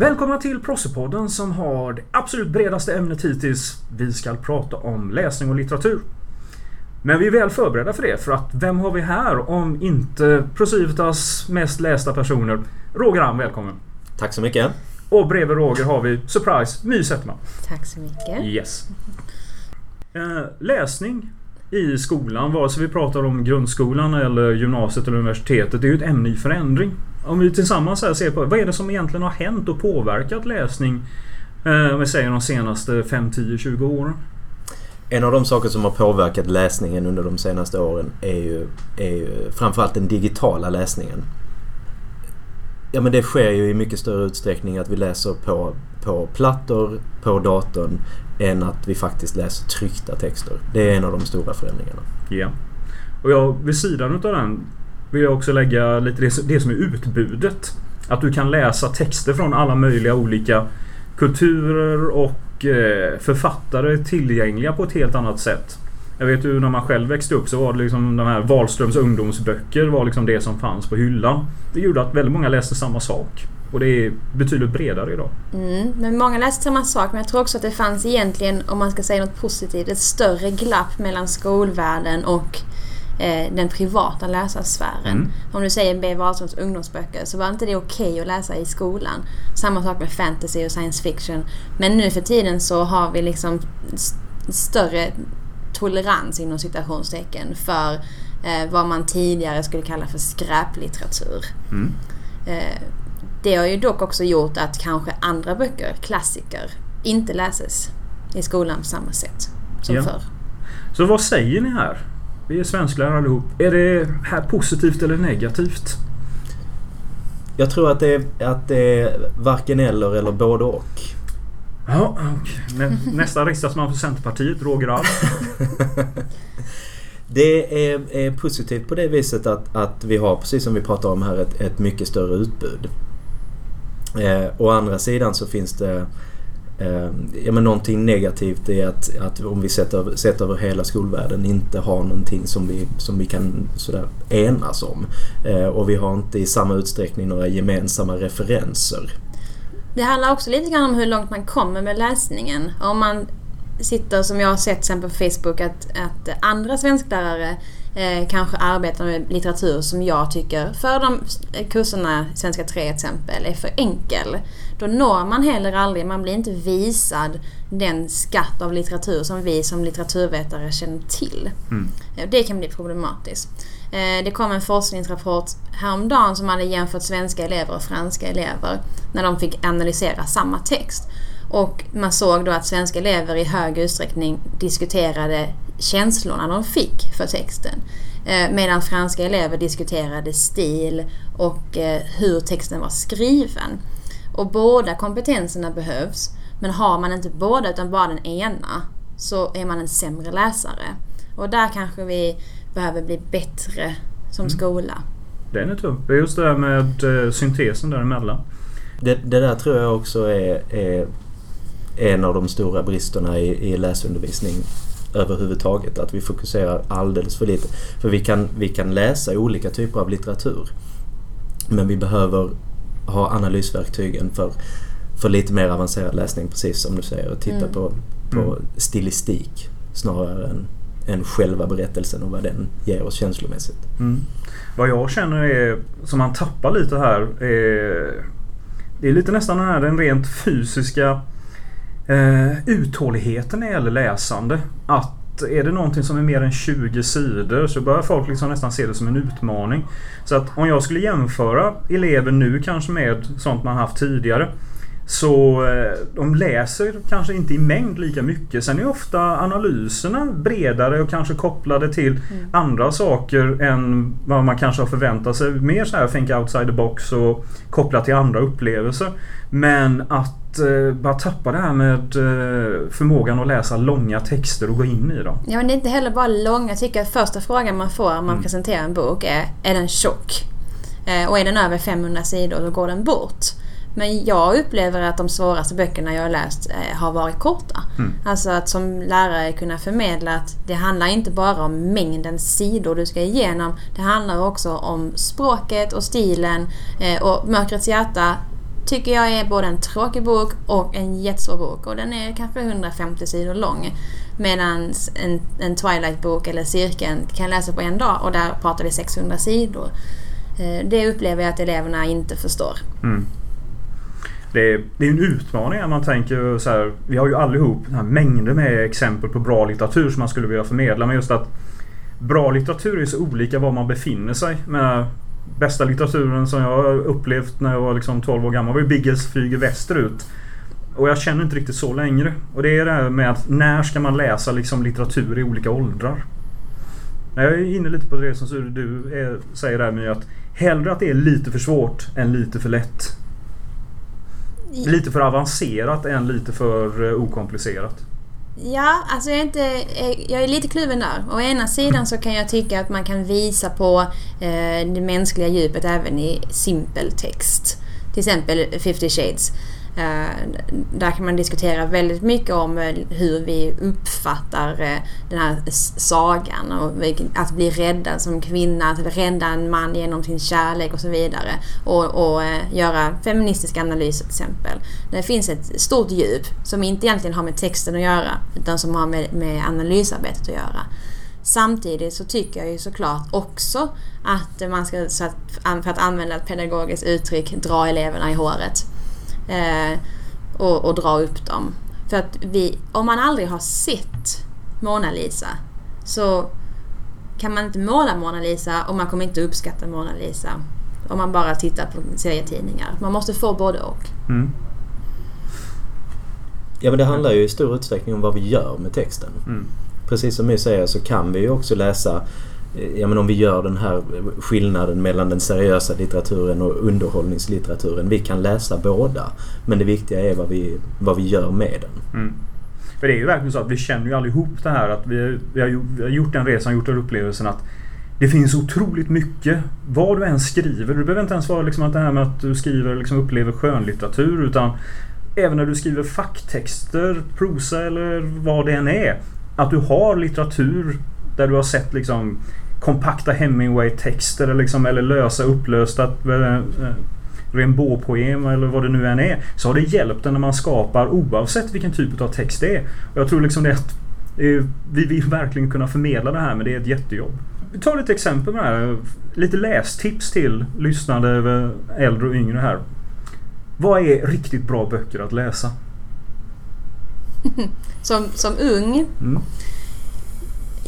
Välkomna till Prossepodden som har det absolut bredaste ämnet hittills. Vi ska prata om läsning och litteratur. Men vi är väl förberedda för det för att vem har vi här om inte Procivitas mest lästa personer? Roger Am, välkommen! Tack så mycket! Och bredvid Roger har vi, surprise, My Zetterman. Tack så mycket! Yes. Eh, läsning i skolan, vare sig vi pratar om grundskolan eller gymnasiet eller universitetet, det är ju ett ämne i förändring. Om vi tillsammans här ser på vad är det som egentligen har hänt och påverkat läsning eh, om vi säger de senaste 5, 10, 20 åren? En av de saker som har påverkat läsningen under de senaste åren är ju, är ju framförallt den digitala läsningen. Ja men det sker ju i mycket större utsträckning att vi läser på, på plattor, på datorn än att vi faktiskt läser tryckta texter. Det är en av de stora förändringarna. Ja. Och jag, vid sidan utav den vill jag också lägga lite det, det som är utbudet. Att du kan läsa texter från alla möjliga olika kulturer och eh, författare tillgängliga på ett helt annat sätt. Jag vet ju när man själv växte upp så var det liksom de här Wahlströms ungdomsböcker var liksom det som fanns på hyllan. Det gjorde att väldigt många läste samma sak. Och det är betydligt bredare idag. Mm, men många läste samma sak. Men jag tror också att det fanns egentligen, om man ska säga något positivt, ett större glapp mellan skolvärlden och eh, den privata läsarsfären. Mm. Om du säger B. Wahlströms ungdomsböcker så var inte det okej okay att läsa i skolan. Samma sak med fantasy och science fiction. Men nu för tiden så har vi liksom större tolerans inom citationstecken för eh, vad man tidigare skulle kalla för skräplitteratur. Mm. Eh, det har ju dock också gjort att kanske andra böcker, klassiker, inte läses i skolan på samma sätt som ja. förr. Så vad säger ni här? Vi är svensklärare allihop. Är det här positivt eller negativt? Jag tror att det är, att det är varken eller eller både och. Ja, okay. Nästa riksdagsman för Centerpartiet, Roger Alm. Det är, är, positivt på det viset att, att vi har, precis som vi pratar om här, ett, ett mycket större utbud. Eh, å andra sidan så finns det Eh, ja, men någonting negativt är att, att om vi sett över, sett över hela skolvärlden inte har någonting som vi, som vi kan sådär enas om. Eh, och vi har inte i samma utsträckning några gemensamma referenser. Det handlar också lite grann om hur långt man kommer med läsningen. Om man sitter, som jag har sett sen på Facebook, att, att andra svensklärare eh, kanske arbetar med litteratur som jag tycker, för de kurserna, Svenska 3 exempel, är för enkel. Då når man heller aldrig, man blir inte visad den skatt av litteratur som vi som litteraturvetare känner till. Mm. Det kan bli problematiskt. Eh, det kom en forskningsrapport häromdagen som hade jämfört svenska elever och franska elever när de fick analysera samma text. Och man såg då att svenska elever i hög utsträckning diskuterade känslorna de fick för texten. Eh, medan franska elever diskuterade stil och eh, hur texten var skriven. Och båda kompetenserna behövs. Men har man inte båda utan bara den ena så är man en sämre läsare. Och där kanske vi behöver bli bättre som mm. skola. Den är tuff. Just det där med eh, syntesen däremellan. Det, det där tror jag också är, är en av de stora bristerna i, i läsundervisning överhuvudtaget. Att vi fokuserar alldeles för lite. För vi kan, vi kan läsa olika typer av litteratur. Men vi behöver ha analysverktygen för, för lite mer avancerad läsning, precis som du säger. Och titta mm. på, på mm. stilistik snarare än, än själva berättelsen och vad den ger oss känslomässigt. Mm. Vad jag känner är, som man tappar lite här, är, det är lite nästan den här den rent fysiska eh, uthålligheten när det gäller läsande. Att är det någonting som är mer än 20 sidor så börjar folk liksom nästan se det som en utmaning. Så att om jag skulle jämföra elever nu kanske med sånt man haft tidigare. Så eh, de läser kanske inte i mängd lika mycket. Sen är ofta analyserna bredare och kanske kopplade till mm. andra saker än vad man kanske har förväntat sig. Mer så här think outside the box och kopplat till andra upplevelser. Men att eh, bara tappa det här med eh, förmågan att läsa långa texter och gå in i dem. Ja men det är inte heller bara långa. Jag tycker att första frågan man får om man mm. presenterar en bok är Är den tjock? och är den över 500 sidor då går den bort. Men jag upplever att de svåraste böckerna jag har läst eh, har varit korta. Mm. Alltså att som lärare kunna förmedla att det handlar inte bara om mängden sidor du ska igenom. Det handlar också om språket och stilen. Eh, och Mörkrets hjärta tycker jag är både en tråkig bok och en jättesvår bok. Och den är kanske 150 sidor lång. Medan en, en Twilight-bok eller Cirkeln kan läsa på en dag och där pratar vi 600 sidor. Eh, det upplever jag att eleverna inte förstår. Mm. Det är, det är en utmaning när man tänker så här. Vi har ju allihop här mängder med exempel på bra litteratur som man skulle vilja förmedla. Men just att bra litteratur är så olika var man befinner sig. Men bästa litteraturen som jag upplevt när jag var liksom 12 år gammal var ju Biggles flyger västerut. Och jag känner inte riktigt så längre. Och det är det här med att när ska man läsa liksom litteratur i olika åldrar? Jag är inne lite på det som du är, säger där med att hellre att det är lite för svårt än lite för lätt. Lite för avancerat än lite för eh, okomplicerat. Ja, alltså jag är, inte, eh, jag är lite kluven där. Å ena sidan så kan jag tycka att man kan visa på eh, det mänskliga djupet även i simpel text. Till exempel 50 Shades. Eh, där kan man diskutera väldigt mycket om eh, hur vi uppfattar eh, den här sagan och att bli räddad som kvinna, att rädda en man genom sin kärlek och så vidare. Och, och göra feministiska analyser till exempel. Det finns ett stort djup som inte egentligen har med texten att göra utan som har med, med analysarbetet att göra. Samtidigt så tycker jag ju såklart också att man ska, för att använda ett pedagogiskt uttryck, dra eleverna i håret. Eh, och, och, dra upp dem. För att vi, om man aldrig har sett Mona Lisa så kan man inte måla Mona Lisa och man kommer inte uppskatta Mona Lisa om man bara tittar på serietidningar. Man måste få både och. Mm. Ja men det handlar ju i stor utsträckning om vad vi gör med texten. Mm. Precis som ni säger så kan vi ju också läsa ja, men om vi gör den här skillnaden mellan den seriösa litteraturen och underhållningslitteraturen. Vi kan läsa båda. Men det viktiga är vad vi, vad vi gör med den. Mm. För det är ju verkligen så att vi känner ju allihop det här att vi, vi, har, vi har gjort den resan, gjort den upplevelsen att det finns otroligt mycket. Vad du än skriver. Du behöver inte ens vara liksom att det här med att du skriver liksom upplever skönlitteratur. Utan även när du skriver facktexter, prosa eller vad det än är. Att du har litteratur där du har sett liksom kompakta Hemingway-texter liksom, eller lösa upplösta äh, Rimbaud-poem eller vad det nu än är. Så har det hjälpt en när man skapar oavsett vilken typ av text det är. Och jag tror liksom det att vi vill verkligen kunna förmedla det här men det är ett jättejobb. Vi tar lite exempel med det här. Lite lästips till lyssnande äldre och yngre här. Vad är riktigt bra böcker att läsa? som, som ung? Mm.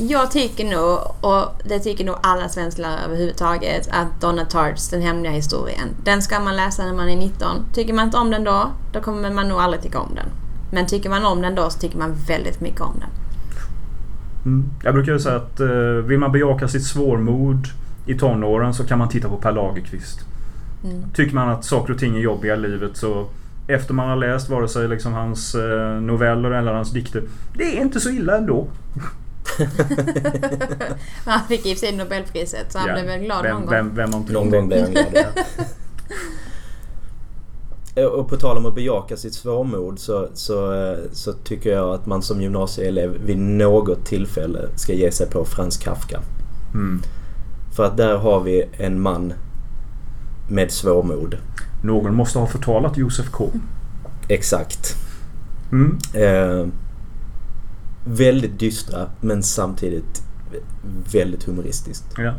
Jag tycker nog, och det tycker nog alla svensklärare överhuvudtaget, att Donna Tarts Den hemliga historien, den ska man läsa när man är 19. Tycker man inte om den då, då kommer man nog aldrig tycka om den. Men tycker man om den då så tycker man väldigt mycket om den. Mm. Jag brukar säga att eh, vill man bejaka sitt svårmod i tonåren så kan man titta på Per Lagerkvist. Mm. Tycker man att saker och ting är jobbiga i livet så efter man har läst vare sig liksom hans eh, noveller eller hans dikter. Det är inte så illa ändå. han fick i sig Nobelpriset så han ja. blev väl glad vem, någon gång. Vem, vem någon gång blev han glad, ja. Och på tal om att bejaka sitt svårmod så, så, så tycker jag att man som gymnasieelev vid något tillfälle ska ge sig på Frans Kafka. Mm. För att där har vi en man med svårmod. Någon måste ha förtalat Josef K. Exakt. Mm. Eh, väldigt dystra men samtidigt väldigt humoristiskt. Ja.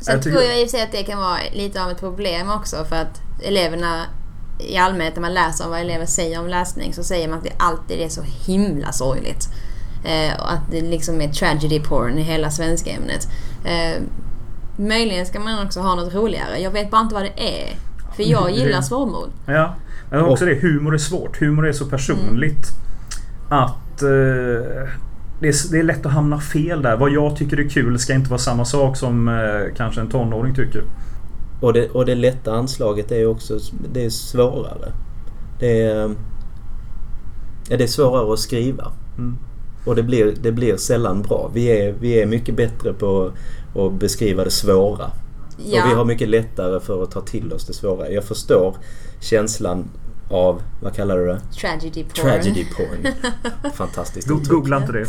Sen jag tror jag i och för sig att det kan vara lite av ett problem också för att eleverna i allmänhet när man läser om vad elever säger om läsning så säger man att det alltid är så himla sorgligt. Eh, och att det liksom är tragedy porn i hela svenska ämnet. Eh, möjligen ska man också ha något roligare. Jag vet bara inte vad det är. För jag gillar svårmod. Ja, men också det. Humor är svårt. Humor är så personligt. Mm. Att att eh, det, är, det är lätt att hamna fel där. Vad jag tycker är kul ska inte vara samma sak som eh, kanske en tonåring tycker. Och det, och det lätta anslaget är också det är svårare. Det är, det är svårare att skriva. Mm. Och det blir, det blir sällan bra. Vi är, vi är mycket bättre på att beskriva det svåra. Ja. Och vi har mycket lättare för att ta till oss det svåra. Jag förstår känslan av, vad kallar du det? Tragedy porn. Tragedy porn. Fantastiskt Go-. Googla inte det.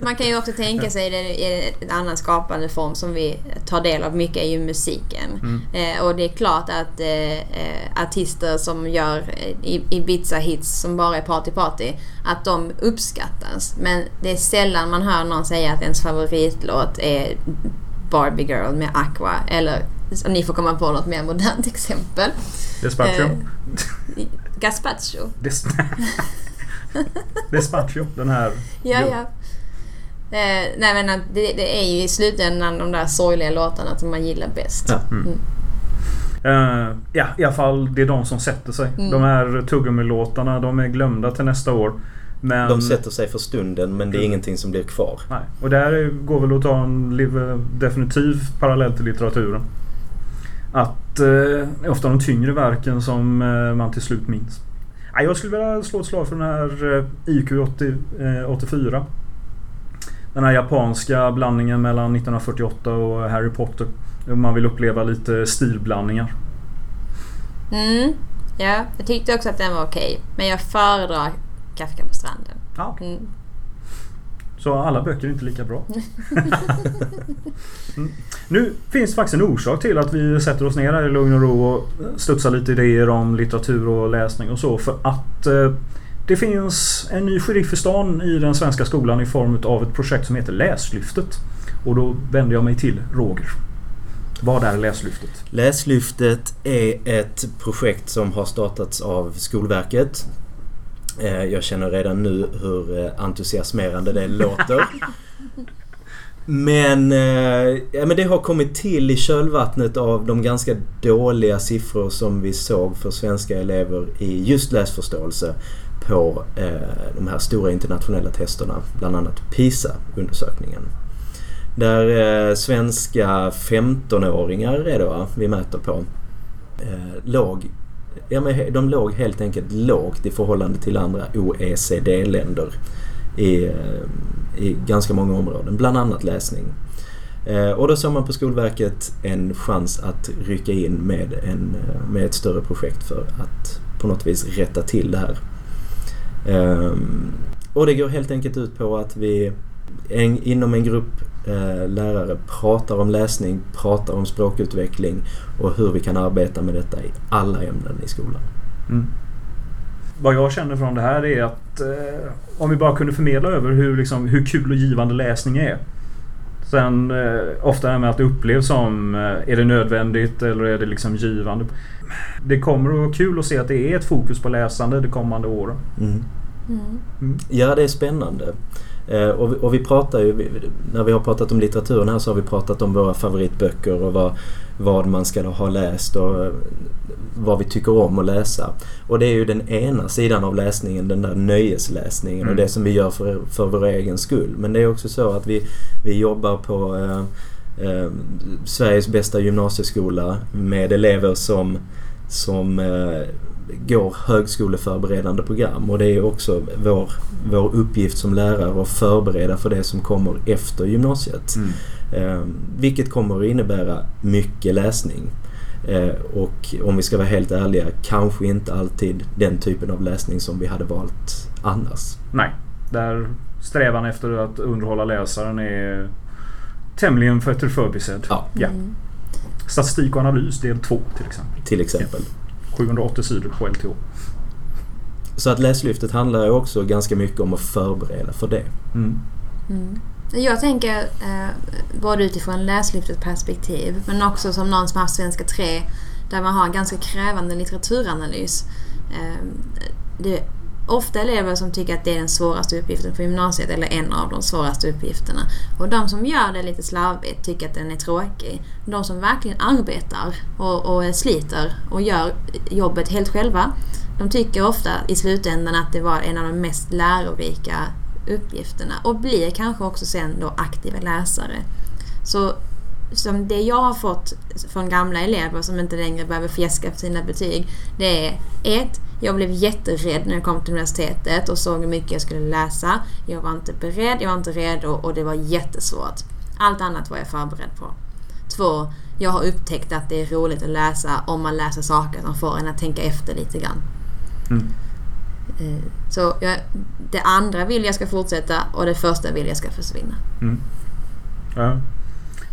Man kan ju också tänka sig det i en annan skapande form som vi tar del av mycket är ju musiken. Mm. Eh, och det är klart att eh, eh, artister som gör eh, Ibiza-hits som bara är party-party, att de uppskattas. Men det är sällan man hör någon säga att ens favoritlåt är Barbie Girl med Aqua. Eller ni får komma på något mer modernt exempel. Despacho. Eh, Gazpacho. Des- Despacho. Den här. Ja, Jo. ja. Eh, nej men att det, det är ju i slutändan de där sorgliga låtarna som man gillar bäst. Ja. Mm. Eh, ja, i alla fall det är de som sätter sig. Mm. De här tuggummi-låtarna, de är glömda till nästa år. Men, De sätter sig för stunden men det är ingenting som blir kvar. Nej. Och där är- går väl att ta en definitiv parallell till litteraturen. Att eh, ofta de tyngre verken som eh, man till slut minns. Jag skulle vilja slå ett slag för den här eh, IQ 80, eh, 84. Den här japanska blandningen mellan 1948 och Harry Potter. Om man vill uppleva lite stilblandningar. Mm. Ja, jag tyckte också att den var okej. Men jag föredrar Kafka på stranden. Ja, Mm. Så alla böcker är inte lika bra. mm. Nu finns det faktiskt en orsak till att vi sätter oss ner här i lugn och ro och studsar lite idéer om litteratur och läsning och så. För att eh, det finns en ny sheriff i stan i den svenska skolan i form av ett projekt som heter Läslyftet. Och då vänder jag mig till Roger. Vad är Läslyftet? Läslyftet är ett projekt som har startats av Skolverket. Eh, jag känner redan nu hur eh, entusiasmerande det låter. Men, eh, ja, men det har kommit till i kölvattnet av de ganska dåliga siffror som vi såg för svenska elever i just läsförståelse på eh, de här stora internationella testerna, bland annat PISA-undersökningen. Där eh, svenska 15-åringar är det va, vi mäter på. Eh, låg, ja, men de låg helt enkelt lågt i förhållande till andra OECD-länder i, eh, i ganska många områden, bland annat läsning. Eh, och då såg man på Skolverket en chans att rycka in med, en, eh, med ett större projekt för att på något vis rätta till det här. Ehm, och det går helt enkelt ut på att vi en, inom en grupp lärare pratar om läsning, pratar om språkutveckling och hur vi kan arbeta med detta i alla ämnen i skolan. Mm. Vad jag känner från det här är att eh, om vi bara kunde förmedla över hur, liksom, hur kul och givande läsning är. Sen eh, ofta det här med att det upplevs som eh, är det nödvändigt eller är det liksom givande. Det kommer att vara kul att se att det är ett fokus på läsande de kommande åren. Mm. Mm. Ja, det är spännande. Eh, och, vi, och vi pratar ju, när vi har pratat om litteraturen här så har vi pratat om våra favoritböcker och vad, vad man ska ha läst och eh, vad vi tycker om att läsa. Och det är ju den ena sidan av läsningen, den där nöjesläsningen och Mm. det som vi gör för, för vår egen skull. Men det är också så att vi, vi jobbar på eh, eh, Sveriges bästa gymnasieskola med elever som, som eh, går högskoleförberedande program och det är också vår, vår uppgift som lärare att förbereda för det som kommer efter gymnasiet. Eh, vilket kommer att innebära mycket läsning. Eh, och om vi ska vara helt ärliga, kanske inte alltid den typen av läsning som vi hade valt annars. Nej, där strävan efter att underhålla läsaren är tämligen för förbisedd. Ja. Ja. Mm. Statistik och analys del 2 till exempel. Till exempel. 780 sidor på LTH. Så att Läslyftet handlar ju också ganska mycket om att förbereda för det. Mm. Mm. Jag tänker eh, både utifrån läslyftets perspektiv men också som någon som har haft Svenska 3 där man har en ganska krävande litteraturanalys. Eh, det ofta elever som tycker att det är den svåraste uppgiften på gymnasiet eller en av de svåraste uppgifterna. Och de som gör det lite slarvigt tycker att den är tråkig. De som verkligen arbetar och, och sliter och gör jobbet helt själva de tycker ofta i slutändan att det var en av de mest lärorika uppgifterna och blir kanske också sen då aktiva läsare. Så som det jag har fått från gamla elever som inte längre behöver fjäska för sina betyg. Det är ett, jag blev jätterädd när jag kom till universitetet och såg hur mycket jag skulle läsa. Jag var inte beredd, jag var inte redo och det var jättesvårt. Allt annat var jag förberedd på. Två, jag har upptäckt att det är roligt att läsa om man läser saker som får en att tänka efter lite grann. Mm. Eh, Så jag, det andra vill jag ska fortsätta och det första vill jag ska försvinna. Mm. Ja.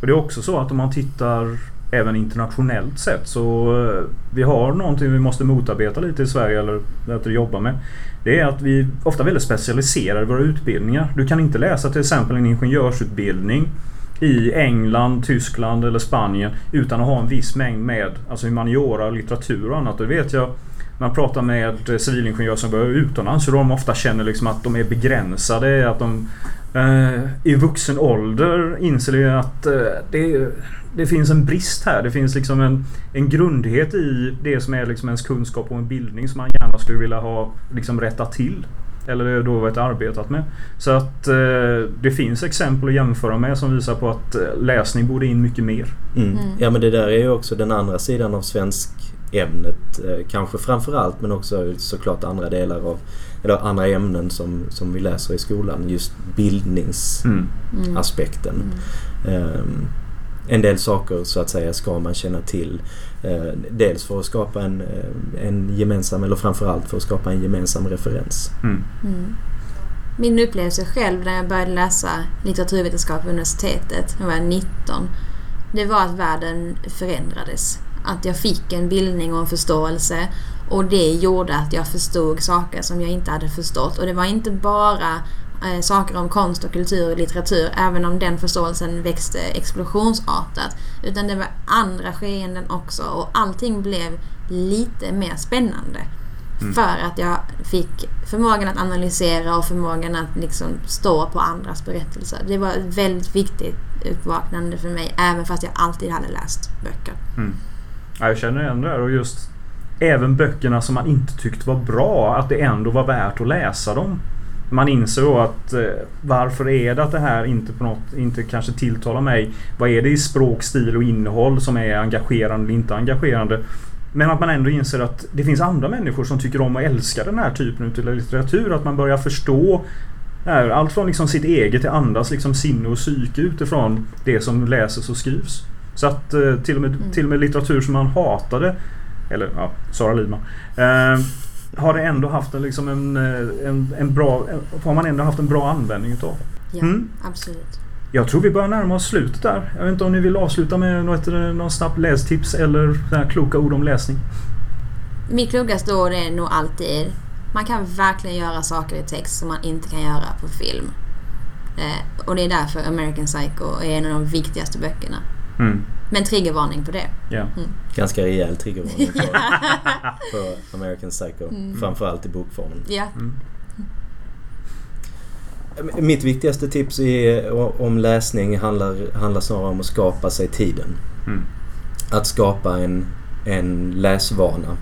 Och det är också så att om man tittar även internationellt sett så eh, vi har någonting vi måste motarbeta lite i Sverige eller att jobba med. Det är att vi ofta väldigt specialiserar våra utbildningar. Du kan inte läsa till exempel en ingenjörsutbildning i England, Tyskland eller Spanien utan att ha en viss mängd med alltså humaniora, litteratur och annat. Det vet jag man pratar med civilingenjörer som börjar utomlands hur de ofta känner liksom att de är begränsade. Att de i vuxen ålder inser att eh, det, det finns en brist här. Det finns liksom en, en grundlighet i det som är liksom ens kunskap och en bildning som man gärna skulle vilja ha liksom rättat till. Eller då varit arbetat med. Så att eh, det finns exempel att jämföra med som visar på att eh, läsning borde in mycket mer. Mm. Mm. Ja men det där är ju också den andra sidan av svensk ämnet. Eh, kanske framförallt men också såklart andra delar av eller andra ämnen som, som vi läser i skolan. Just bildningsaspekten. Mm. Ehm, en del saker så att säga ska man känna till. Eh, dels för att skapa en, eh, en gemensam, eller framförallt för att skapa en gemensam referens. Mm. Mm. Min upplevelse själv när jag började läsa litteraturvetenskap på universitetet, när jag var 19, det var att världen förändrades. Att jag fick en bildning och en förståelse och det gjorde att jag förstod saker som jag inte hade förstått. Och det var inte bara eh, saker om konst och kultur och litteratur, även om den förståelsen växte explosionsartat. Utan det var andra skeenden också och allting blev lite mer spännande. Mm. För att jag fick förmågan att analysera och förmågan att liksom stå på andras berättelser. Det var ett väldigt viktigt uppvaknande för mig, även fast jag alltid hade läst böcker. Mm. Ja, jag känner igen det där och just även böckerna som man inte tyckte var bra, att det ändå var värt att läsa dem. Man inser då att eh, varför är det att det här inte på något, inte kanske tilltalar mig? Vad är det i språk, stil och innehåll som är engagerande eller inte engagerande? Men att man ändå inser att det finns andra människor som tycker om och älskar den här typen av litteratur. Att man börjar förstå här, allt från liksom sitt eget till andras liksom sinne och psyke utifrån det som läses och skrivs. Så att eh, till och, med, Mm. till och med litteratur som man hatade, eller ja, Sara Lidman. Eh, har det ändå haft en, liksom en, eh, en, en bra, en, har man ändå haft en bra användning utav. Ja, Mm. absolut. Jag tror vi börjar närma oss slutet där. Jag vet inte om ni vill avsluta med något, eh, någon snabb lästips eller kloka ord om läsning. Mitt klokaste ord är nog alltid man kan verkligen göra saker i text som man inte kan göra på film. Eh, och det är därför American Psycho är en av de viktigaste böckerna. Mm. Men triggervarning på det. Ja. Ganska rejäl triggervarning på, på American Psycho. Framförallt i bokformen. Ja. Mm. Mitt viktigaste tips är, om läsning handlar, handlar snarare om att skapa sig tiden. Mm. Att skapa en, en läsvana.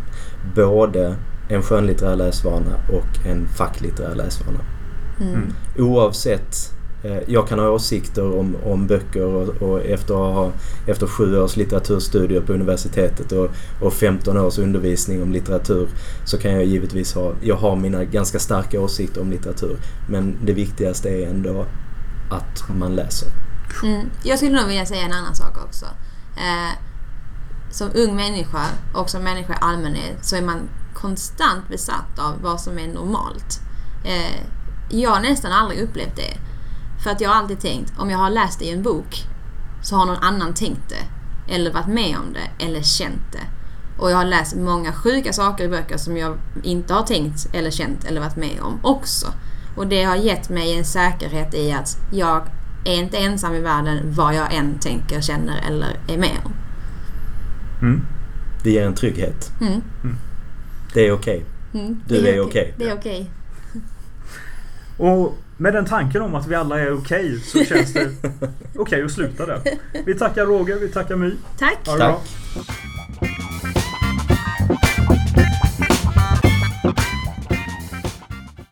Både en skönlitterär läsvana och en facklitterär läsvana. Mm. Mm. Oavsett Eh, jag kan ha åsikter om, om böcker och, och efter, att ha, efter sju års litteraturstudier på universitetet och, och 15 års undervisning om litteratur så kan jag givetvis ha, jag har mina ganska starka åsikter om litteratur. Men det viktigaste är ändå att man läser. Mm. Jag skulle nog vilja säga en annan sak också. Eh, som ung människa och som människa i allmänhet så är man konstant besatt av vad som är normalt. Eh, jag har nästan aldrig upplevt det. För att jag har alltid tänkt, om jag har läst det i en bok så har någon annan tänkt det. Eller varit med om det, eller känt det. Och jag har läst många sjuka saker i böcker som jag inte har tänkt eller känt eller varit med om också. Och det har gett mig en säkerhet i att jag är inte ensam i världen vad jag än tänker, känner eller är med om. Mm. Det ger en trygghet. Mm. Det är okej. Mm. Du Det är okej. Det är okej. Och med den tanken om att vi alla är okej så känns det okej att sluta där. Vi tackar Roger, vi tackar My. Tack! Ha det Tack.